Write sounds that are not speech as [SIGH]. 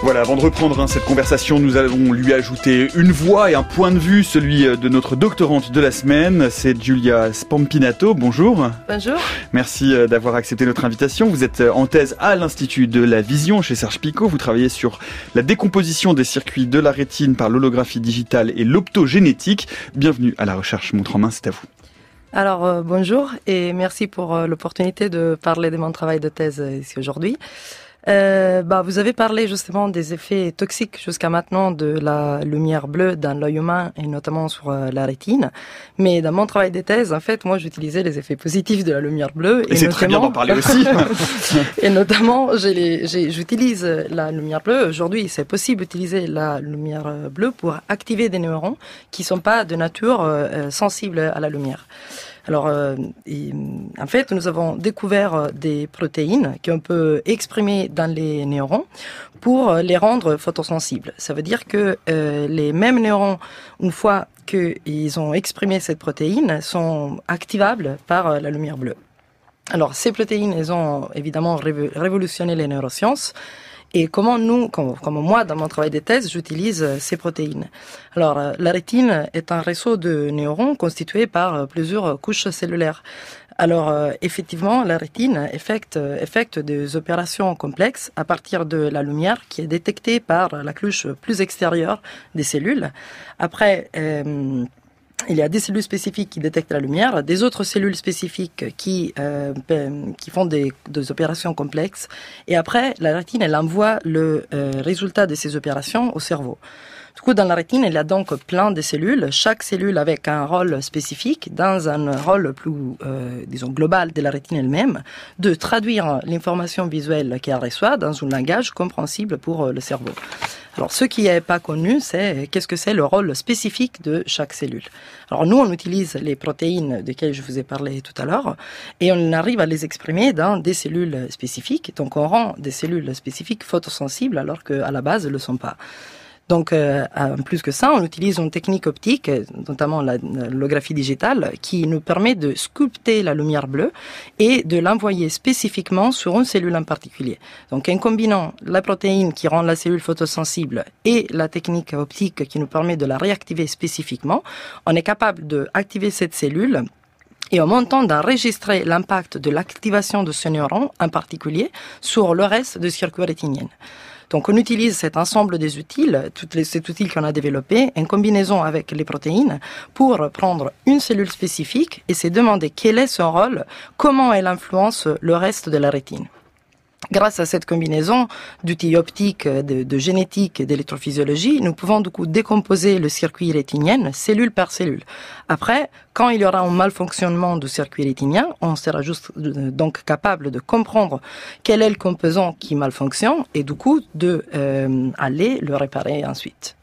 Voilà, avant de reprendre hein, cette conversation, nous allons lui ajouter une voix et un point de vue, celui euh, de notre doctorante de la semaine, c'est Giulia Spampinato. Bonjour. Bonjour. Merci euh, d'avoir accepté notre invitation. Vous êtes euh, en thèse à l'Institut de la Vision chez Serge Picot. Vous travaillez sur la décomposition des circuits de la rétine par l'holographie digitale et l'optogénétique. Bienvenue à la recherche Montre en main, c'est à vous. Alors bonjour et merci pour l'opportunité de parler de mon travail de thèse ici aujourd'hui. Euh, bah, vous avez parlé justement des effets toxiques jusqu'à maintenant de la lumière bleue dans l'œil humain et notamment sur euh, la rétine. Mais dans mon travail de thèse, en fait, moi, j'utilisais les effets positifs de la lumière bleue. Et, c'est très bien d'en parler aussi. [LAUGHS] et notamment, j'utilise la lumière bleue. Aujourd'hui, c'est possible d'utiliser la lumière euh, bleue pour activer des neurones qui sont pas de nature euh, sensible à la lumière. Alors, euh, en fait, nous avons découvert euh, des protéines qu'on peut exprimer dans les neurones pour euh, les rendre photosensibles. Ça veut dire que les mêmes neurones, une fois qu'ils ont exprimé cette protéine, sont activables par la lumière bleue. Alors, ces protéines, elles ont évidemment révolutionné les neurosciences. Et comment nous, comme, moi, dans mon travail de thèse, j'utilise euh, ces protéines. Alors, euh, la rétine est un réseau de neurones constitué par euh, plusieurs couches cellulaires. Alors, effectivement, la rétine effectue des opérations complexes à partir de la lumière qui est détectée par la couche plus extérieure des cellules. Après, il y a des cellules spécifiques qui détectent la lumière, des autres cellules spécifiques qui euh, ben, qui font des, des, opérations complexes, et après la rétine elle envoie le euh, résultat de ces opérations au cerveau. Du coup, dans la rétine, il y a donc plein de cellules, chaque cellule avec un rôle spécifique, dans un rôle plus, euh, disons, global de la rétine elle-même, de traduire l'information visuelle qu'elle reçoit dans un langage compréhensible pour euh, le cerveau. Alors, ce qui n'est pas connu, c'est qu'est-ce que c'est le rôle spécifique de chaque cellule. Alors, nous, on utilise les protéines desquelles je vous ai parlé tout à l'heure, et on arrive à les exprimer dans des cellules spécifiques. Donc, on rend des cellules spécifiques photosensibles, alors qu'à la base, elles ne le sont pas. Donc, euh, plus que ça, on utilise une technique optique, notamment la l'holographie digitale, qui nous permet de sculpter la lumière bleue et de l'envoyer spécifiquement sur une cellule en particulier. Donc, en combinant la protéine qui rend la cellule photosensible et la technique optique qui nous permet de la réactiver spécifiquement, on est capable d'activer cette cellule et en montant d'enregistrer l'impact de l'activation de ce neuron en particulier sur le reste du circuit rétinien. Donc on utilise cet ensemble des outils, toutes les, cet outil qu'on a développé, en combinaison avec les protéines, pour prendre une cellule spécifique et se demander quel est son rôle, comment elle influence le reste de la rétine. Grâce à cette combinaison d'outils optiques, de, génétique et d'électrophysiologie, nous pouvons du coup décomposer le circuit rétinien cellule par cellule. Après, quand il y aura un malfonctionnement du circuit rétinien, on sera juste euh, donc capable de comprendre quel est le composant qui malfonctionne et du coup de euh, aller le réparer ensuite.